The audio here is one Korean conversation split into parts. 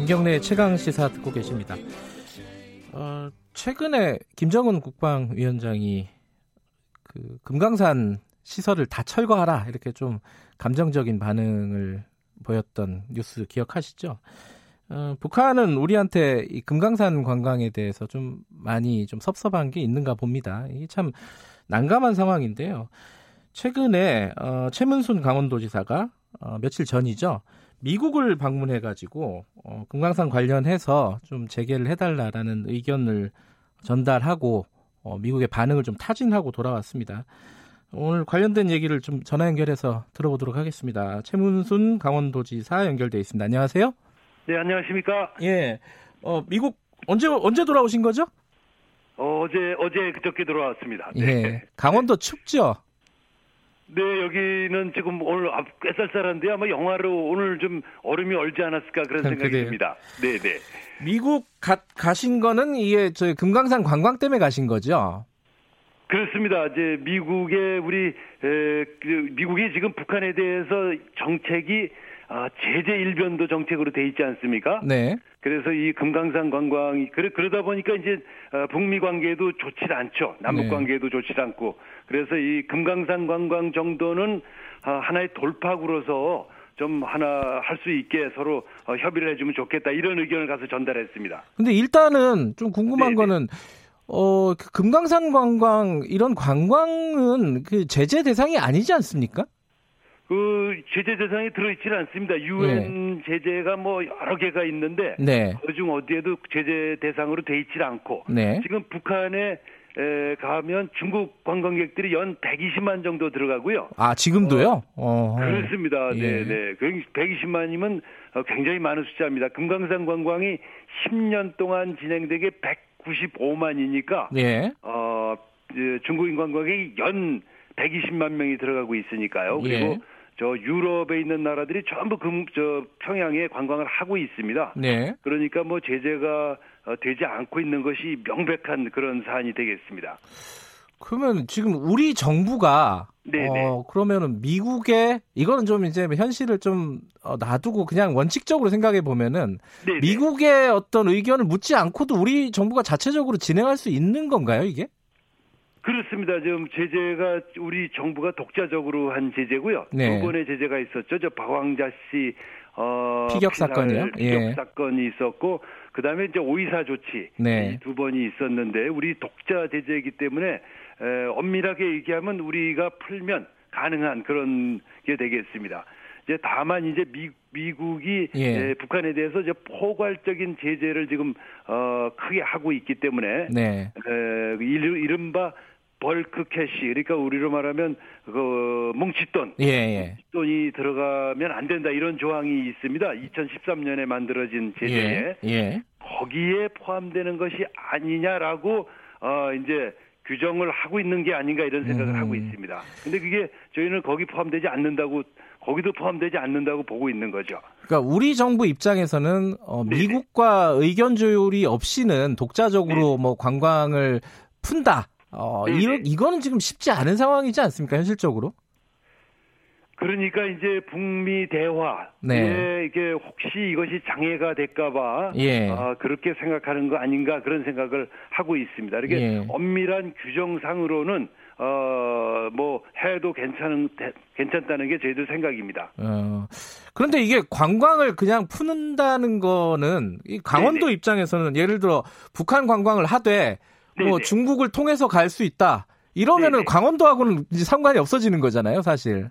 김경래 최강 시사 듣고 계십니다. 어, 최근에 김정은 국방위원장이 그 금강산 시설을 다 철거하라 이렇게 좀 감정적인 반응을 보였던 뉴스 기억하시죠? 어, 북한은 우리한테 이 금강산 관광에 대해서 좀 많이 좀 섭섭한 게 있는가 봅니다. 이게 참 난감한 상황인데요. 최근에 어, 최문순 강원도지사가 어, 며칠 전이죠. 미국을 방문해가지고 어, 금강산 관련해서 좀 재개를 해달라라는 의견을 전달하고 어, 미국의 반응을 좀 타진하고 돌아왔습니다. 오늘 관련된 얘기를 좀 전화 연결해서 들어보도록 하겠습니다. 최문순 강원도지사 연결돼 있습니다. 안녕하세요. 네, 안녕하십니까? 예. 어, 미국 언제 언제 돌아오신 거죠? 어, 제 어제 그저께 돌아왔습니다. 네. 예. 강원도 춥죠? 네, 여기는 지금 오늘 꽤 쌀쌀한데 아마 영화로 오늘 좀 얼음이 얼지 않았을까 그런 생각이 그래요? 듭니다. 네, 네. 미국 가, 가신 거는 이게 저 금강산 관광 때문에 가신 거죠? 그렇습니다. 이제 미국의 우리 에, 그 미국이 지금 북한에 대해서 정책이 아, 제재 일변도 정책으로 돼 있지 않습니까? 네. 그래서 이 금강산 관광이 그래 그러다 보니까 이제 어, 북미 관계도 좋지 않죠. 남북 네. 관계도 좋지 않고 그래서 이 금강산 관광 정도는 아, 하나의 돌파구로서 좀 하나 할 수 있게 서로 어, 협의를 해주면 좋겠다 이런 의견을 가서 전달했습니다. 근데 일단은 좀 궁금한 네네. 거는 어, 그 금강산 관광 이런 관광은 그 제재 대상이 아니지 않습니까? 그 제재 대상에 들어있지는 않습니다. 유엔 제재가 뭐 여러 개가 있는데 네. 그중 어디에도 제재 대상으로 돼 있지 않고 네. 지금 북한에 에, 가면 중국 관광객들이 연 120만 정도 들어가고요. 아, 지금도요? 어. 그렇습니다. 예. 네, 네. 120만이면 굉장히 많은 숫자입니다. 금강산 관광이 10년 동안 진행되게 195만이니까 예. 어, 중국인 관광객이 연 120만 명이 들어가고 있으니까요. 그리고 예. 저 유럽에 있는 나라들이 전부 금, 저 평양에 관광을 하고 있습니다. 네. 그러니까 뭐 제재가 어, 되지 않고 있는 것이 명백한 그런 사안이 되겠습니다. 그러면 지금 우리 정부가 네네. 어, 그러면은 미국의 이거는 좀 이제 현실을 좀 어, 놔두고 그냥 원칙적으로 생각해 보면은 네네. 미국의 어떤 의견을 묻지 않고도 우리 정부가 자체적으로 진행할 수 있는 건가요, 이게? 그렇습니다. 지금 제재가 우리 정부가 독자적으로 한 제재고요. 네. 두 번의 제재가 있었죠. 저 박왕자 씨 어, 피격 사건이요? 피격 예. 사건이 있었고 그다음에 이제 오이사 조치 네. 이두 번이 있었는데 우리 독자 제재이기 때문에 에, 엄밀하게 얘기하면 우리가 풀면 가능한 그런 게 되겠습니다. 이제 다만 이제 미, 미국이 예. 에, 북한에 대해서 이제 포괄적인 제재를 지금 어, 크게 하고 있기 때문에 네. 에, 이르- 이른바 bulk cash 그러니까 우리로 말하면 그 뭉칫돈 예, 예. 돈이 들어가면 안 된다 이런 조항이 있습니다. 2013년에 만들어진 제재에 예. 예. 거기에 포함되는 것이 아니냐라고 어 이제 규정을 하고 있는 게 아닌가 이런 생각을 음. 하고 있습니다. 근데 그게 저희는 거기 포함되지 않는다고 거기도 포함되지 않는다고 보고 있는 거죠. 그러니까 우리 정부 입장에서는 어. 미국과 의견 조율이 없이는 독자적으로 뭐 관광을 푼다. 어, 네네. 이런 이거는 지금 쉽지 않은 상황이지 않습니까? 현실적으로? 그러니까 이제 북미 대화에 네. 이게 혹시 이것이 장애가 될까봐 예. 아, 그렇게 생각하는 거 아닌가 그런 생각을 하고 있습니다. 이렇게 예. 엄밀한 규정상으로는 어 뭐 해도 괜찮은 대- 괜찮다는 게 저희들 생각입니다. 어, 그런데 이게 관광을 그냥 푸는다는 거는 이 강원도 네네. 입장에서는 예를 들어 북한 관광을 하되 뭐 네네. 중국을 통해서 갈 수 있다. 이러면은 네네. 강원도하고는 이제 상관이 없어지는 거잖아요, 사실.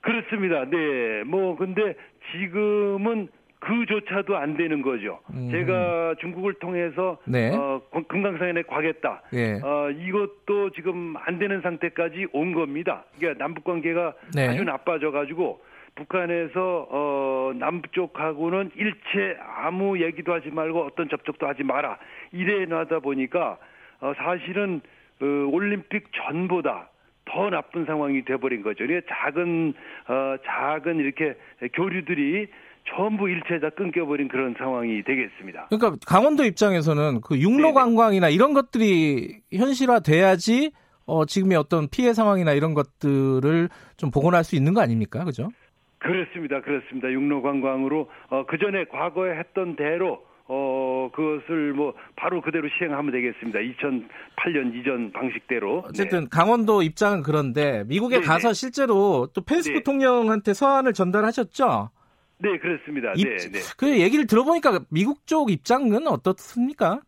그렇습니다. 네. 뭐 근데 지금은 그조차도 안 되는 거죠. 음. 제가 중국을 통해서 네. 어, 금- 금강산에 가겠다. 예. 어, 이것도 지금 안 되는 상태까지 온 겁니다. 그러니까 남북 관계가 네. 아주 나빠져 가지고 북한에서 어 남쪽하고는 일체 아무 얘기도 하지 말고 어떤 접촉도 하지 마라 이래 놔다 보니까 어 사실은 어 올림픽 전보다 더 나쁜 상황이 돼버린 거죠. 작은 어 작은 이렇게 교류들이 전부 일체 다 끊겨버린 그런 상황이 되겠습니다. 그러니까 강원도 입장에서는 그 육로 관광이나 이런 것들이 현실화돼야지 어, 지금의 어떤 피해 상황이나 이런 것들을 좀 복원할 수 있는 거 아닙니까? 그죠? 그렇습니다. 그렇습니다. 육로 관광으로 어, 그 전에 과거에 했던 대로 어, 그것을 뭐 바로 그대로 시행하면 되겠습니다. 2008년 이전 방식대로. 어쨌든 네. 강원도 입장은 그런데 미국에 네네. 가서 실제로 또 펜스 네. 부통령한테 서한을 전달하셨죠? 네, 그렇습니다. 입, 네, 네. 그 얘기를 들어보니까 미국 쪽 입장은 어떻습니까?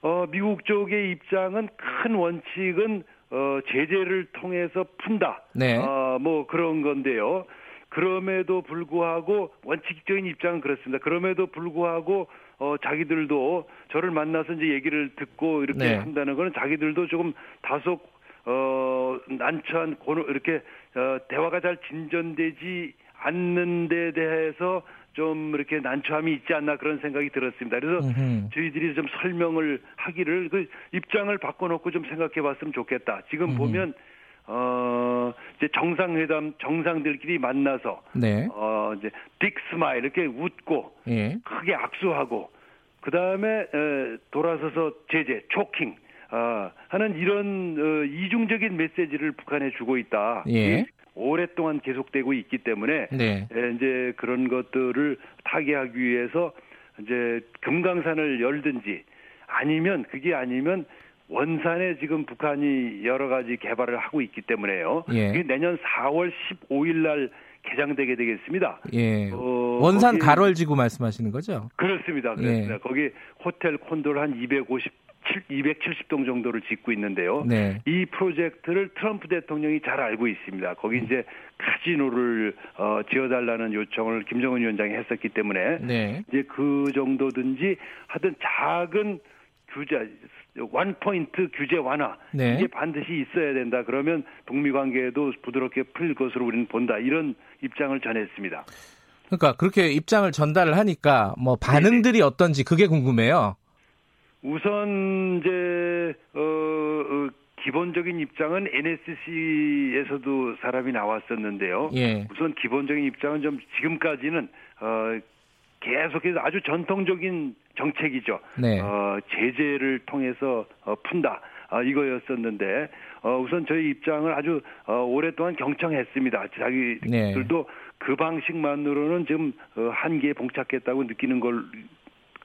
어, 미국 쪽의 입장은 큰 원칙은 어, 제재를 통해서 푼다. 네. 어, 뭐 그런 건데요. 그럼에도 불구하고 원칙적인 입장은 그렇습니다. 그럼에도 불구하고 어 자기들도 저를 만나서 이제 얘기를 듣고 이렇게 네. 한다는 거는 자기들도 조금 다소 어 난처한 이렇게 어 대화가 잘 진전되지 않는 데 대해서 좀 이렇게 난처함이 있지 않나 그런 생각이 들었습니다. 그래서 음흠. 저희들이 좀 설명을 하기를 그 입장을 바꿔놓고 좀 생각해 봤으면 좋겠다. 지금 음흠. 보면 어 이제 정상회담 정상들끼리 만나서 네. 어 이제 big smile 이렇게 웃고 예. 크게 악수하고 그 다음에 돌아서서 제재 choking 어, 하는 이런 어, 이중적인 메시지를 북한에 주고 있다. 예. 오랫동안 계속되고 있기 때문에 네. 이제 그런 것들을 타개하기 위해서 이제 금강산을 열든지 아니면 그게 아니면 원산에 지금 북한이 여러 가지 개발을 하고 있기 때문에요. 예. 그게 내년 4월 15일 날 개장되게 되겠습니다. 예. 어, 원산 가월지구 말씀하시는 거죠? 그렇습니다. 그렇습니다. 예. 거기 호텔 콘도를 한 250, 270동 정도를 짓고 있는데요. 네. 이 프로젝트를 트럼프 대통령이 잘 알고 있습니다. 거기 이제 카지노를 어, 지어달라는 요청을 김정은 위원장이 했었기 때문에 네. 이제 그 정도든지 하여튼 작은 규제 원 포인트 규제 완화 네. 이게 반드시 있어야 된다. 그러면 북미 관계에도 부드럽게 풀릴 것으로 우리는 본다. 이런 입장을 전했습니다. 그러니까 그렇게 입장을 전달을 하니까 뭐 반응들이 네네. 어떤지 그게 궁금해요. 우선 이제 어, 어 기본적인 입장은 NSC에서도 사람이 나왔었는데요. 예. 우선 기본적인 입장은 좀 지금까지는 어 계속해서 아주 전통적인 정책이죠. 네. 어, 제재를 통해서 어, 푼다. 아, 이거였었는데 어, 우선 저희 입장을 아주 어, 오랫동안 경청했습니다. 자기들도 네. 그 방식만으로는 지금 어, 한계에 봉착했다고 느끼는 걸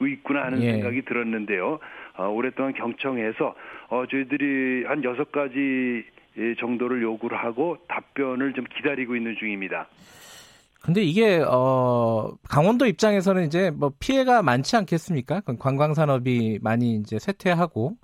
있구나 하는 예. 생각이 들었는데요. 어, 오랫동안 경청해서 어, 저희들이 한 여섯 가지 정도를 요구를 하고 답변을 좀 기다리고 있는 중입니다. 근데 이게 어 강원도 입장에서는 이제 뭐 피해가 많지 않겠습니까? 관광 산업이 많이 이제 쇠퇴하고.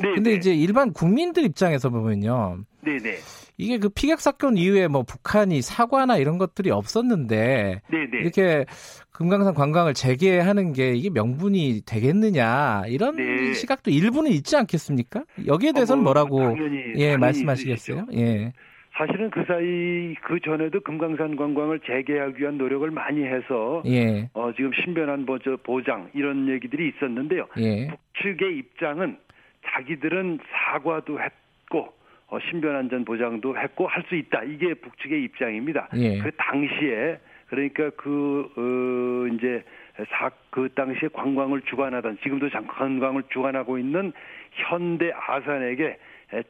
네. 근데 네. 이제 일반 국민들 입장에서 보면요. 네, 네. 이게 그 피격 사건 이후에 뭐 북한이 사과나 이런 것들이 없었는데 네네. 네. 이렇게 금강산 관광을 재개하는 게 이게 명분이 되겠느냐 이런 네. 시각도 일부는 있지 않겠습니까? 여기에 대해서는 어, 뭐, 뭐라고 당연히, 예 말씀하시겠어요? 예. 사실은 그 사이 그 전에도 금강산 관광을 재개하기 위한 노력을 많이 해서 예. 어, 지금 신변한 보장 이런 얘기들이 있었는데요. 예. 북측의 입장은 자기들은 사과도 했고 어, 신변 안전 보장도 했고 할 수 있다. 이게 북측의 입장입니다. 예. 그 당시에 그러니까 그 어, 이제 사, 그 당시에 관광을 주관하던 지금도 관광을 주관하고 있는 현대 아산에게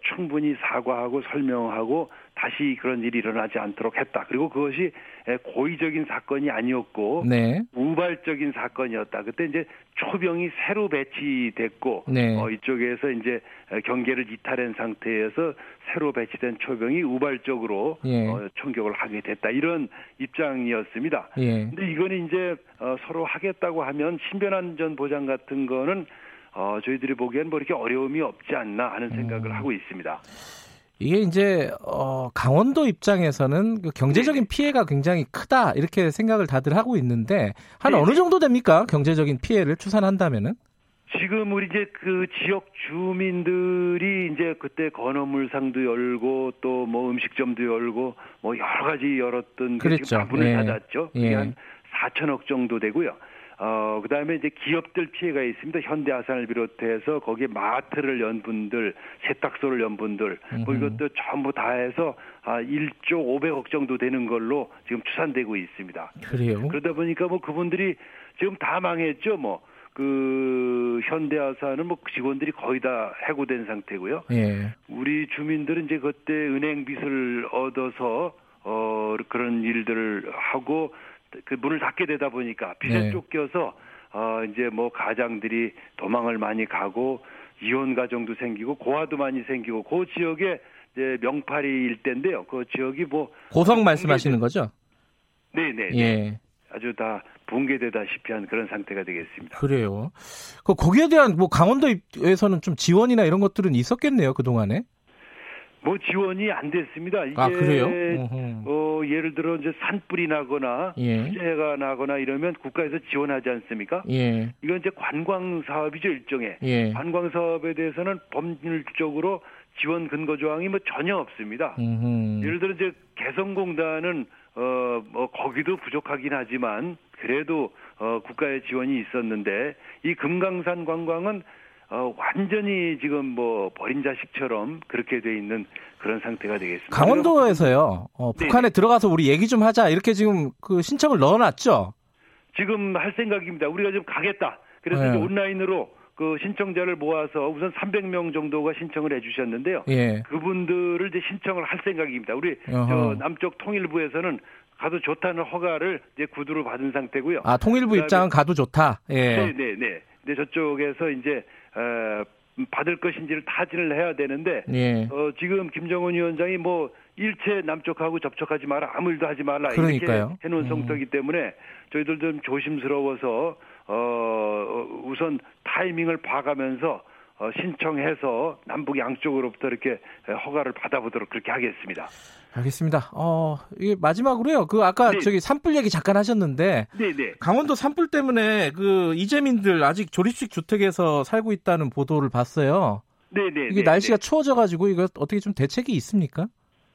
충분히 사과하고 설명하고 다시 그런 일이 일어나지 않도록 했다. 그리고 그것이 고의적인 사건이 아니었고 네. 우발적인 사건이었다. 그때 이제 초병이 새로 배치됐고 네. 어, 이쪽에서 이제 경계를 이탈한 상태에서 새로 배치된 초병이 우발적으로 예. 어, 총격을 하게 됐다. 이런 입장이었습니다. 예. 근데 이거는 이제 어, 서로 하겠다고 하면 신변 안전 보장 같은 거는 어, 저희들이 보기엔 뭐 이렇게 어려움이 없지 않나 하는 생각을 음. 하고 있습니다. 이게 이제 어, 강원도 입장에서는 그 경제적인 네 피해가 굉장히 크다 이렇게 생각을 다들 하고 있는데 한네 어느 정도 됩니까? 경제적인 피해를 추산한다면은? 지금 우리 이제 그 지역 주민들이 이제 그때 건어물상도 열고 또 뭐 음식점도 열고 뭐 여러 가지 열었던 게 지금 문을 예. 닫았죠. 예. 한 4천억 정도 되고요. 어, 그 다음에 이제 기업들 피해가 있습니다. 현대아산을 비롯해서 거기에 마트를 연 분들, 세탁소를 연 분들, 뭐 이것도 전부 다 해서 아, 1조 500억 정도 되는 걸로 지금 추산되고 있습니다. 그래요? 그러다 보니까 뭐 그분들이 지금 다 망했죠. 뭐. 그 현대아산은 뭐 직원들이 거의 다 해고된 상태고요. 예. 우리 주민들은 이제 그때 은행 빚을 얻어서 어 그런 일들을 하고 그 문을 닫게 되다 보니까 빚에 네. 쫓겨서 어 이제 뭐 가장들이 도망을 많이 가고 이혼 가정도 생기고 고아도 많이 생기고 그 지역에 이제 명파리 일대인데요. 그 지역이 뭐 고성 말씀하시는 거죠? 네네. 네, 네. 예. 아주 다 붕괴되다시피 한 그런 상태가 되겠습니다. 그래요. 그 거기에 대한 뭐 강원도에서는 좀 지원이나 이런 것들은 있었겠네요 그 동안에. 뭐 지원이 안 됐습니다. 이게 아, 그래요? 어, 예를 들어 이제 산불이 나거나 예. 수재가 나거나 이러면 국가에서 지원하지 않습니까? 예. 이건 이제 관광 사업이죠 일종의. 예. 관광 사업에 대해서는 법률적으로 지원 근거 조항이 뭐 전혀 없습니다. 음흠. 예를 들어 이제 개성공단은 어, 뭐, 거기도 부족하긴 하지만, 그래도, 어, 국가의 지원이 있었는데, 이 금강산 관광은, 어, 완전히 지금 뭐, 버린 자식처럼 그렇게 돼 있는 그런 상태가 되겠습니다. 강원도에서요, 어, 북한에 들어가서 우리 얘기 좀 하자, 이렇게 지금 그 신청을 넣어놨죠? 지금 할 생각입니다. 우리가 좀 가겠다. 그래서 네. 이제 온라인으로 그 신청자를 모아서 우선 300명 정도가 신청을 해주셨는데요. 예. 그분들을 이제 신청을 할 생각입니다. 우리 저 남쪽 통일부에서는 가도 좋다는 허가를 이제 구두로 받은 상태고요. 아 통일부 입장은 가도 좋다. 예. 네, 네, 네. 근데 저쪽에서 이제 어, 받을 것인지를 타진을 해야 되는데 예. 어, 지금 김정은 위원장이 뭐 일체 남쪽하고 접촉하지 마라 아무 일도 하지 말라 그러니까요. 이렇게 해놓은 음. 성격이기 때문에 저희들 좀 조심스러워서 어, 우선 타이밍을 봐가면서 어, 신청해서 남북 양쪽으로부터 이렇게 허가를 받아보도록 그렇게 하겠습니다. 알겠습니다. 어, 이게 마지막으로요. 그 아까 네. 저기 산불 얘기 잠깐 하셨는데 네, 네. 강원도 산불 때문에 그 이재민들 아직 조립식 주택에서 살고 있다는 보도를 봤어요. 네, 네. 이게 네, 날씨가 네. 추워져 가지고 이거 어떻게 좀 대책이 있습니까?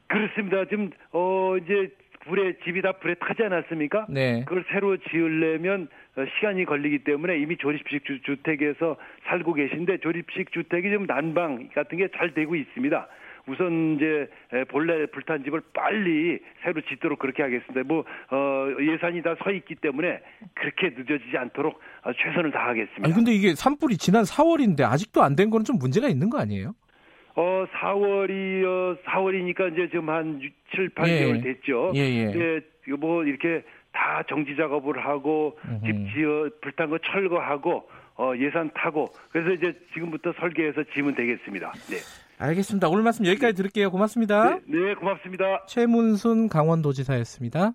그렇습니다. 지금 어 이제 불에 집이 다 불에 타지 않았습니까? 네. 그걸 새로 지으려면 어, 시간이 걸리기 때문에 이미 조립식 주, 택에서 살고 계신데 조립식 주택이 좀 난방 같은 게 잘 되고 있습니다. 우선 이제 본래 불탄 집을 빨리 새로 짓도록 그렇게 하겠습니다. 뭐 어, 예산이 다 서 있기 때문에 그렇게 늦어지지 않도록 어, 최선을 다하겠습니다. 아니 근데 이게 산불이 지난 4월인데 아직도 안 된 거는 좀 문제가 있는 거 아니에요? 어, 4월이, 어, 4월이니까 이제 지금 한 6, 7, 8개월 예. 됐죠. 예, 예. 예, 뭐, 이렇게 다 정지 작업을 하고, 음흠. 집 지어, 불탄 거 철거하고, 어, 예산 타고, 그래서 이제 지금부터 설계해서 지면 되겠습니다. 네. 알겠습니다. 오늘 말씀 여기까지 들을게요. 고맙습니다. 네, 네 고맙습니다. 최문순 강원도지사였습니다.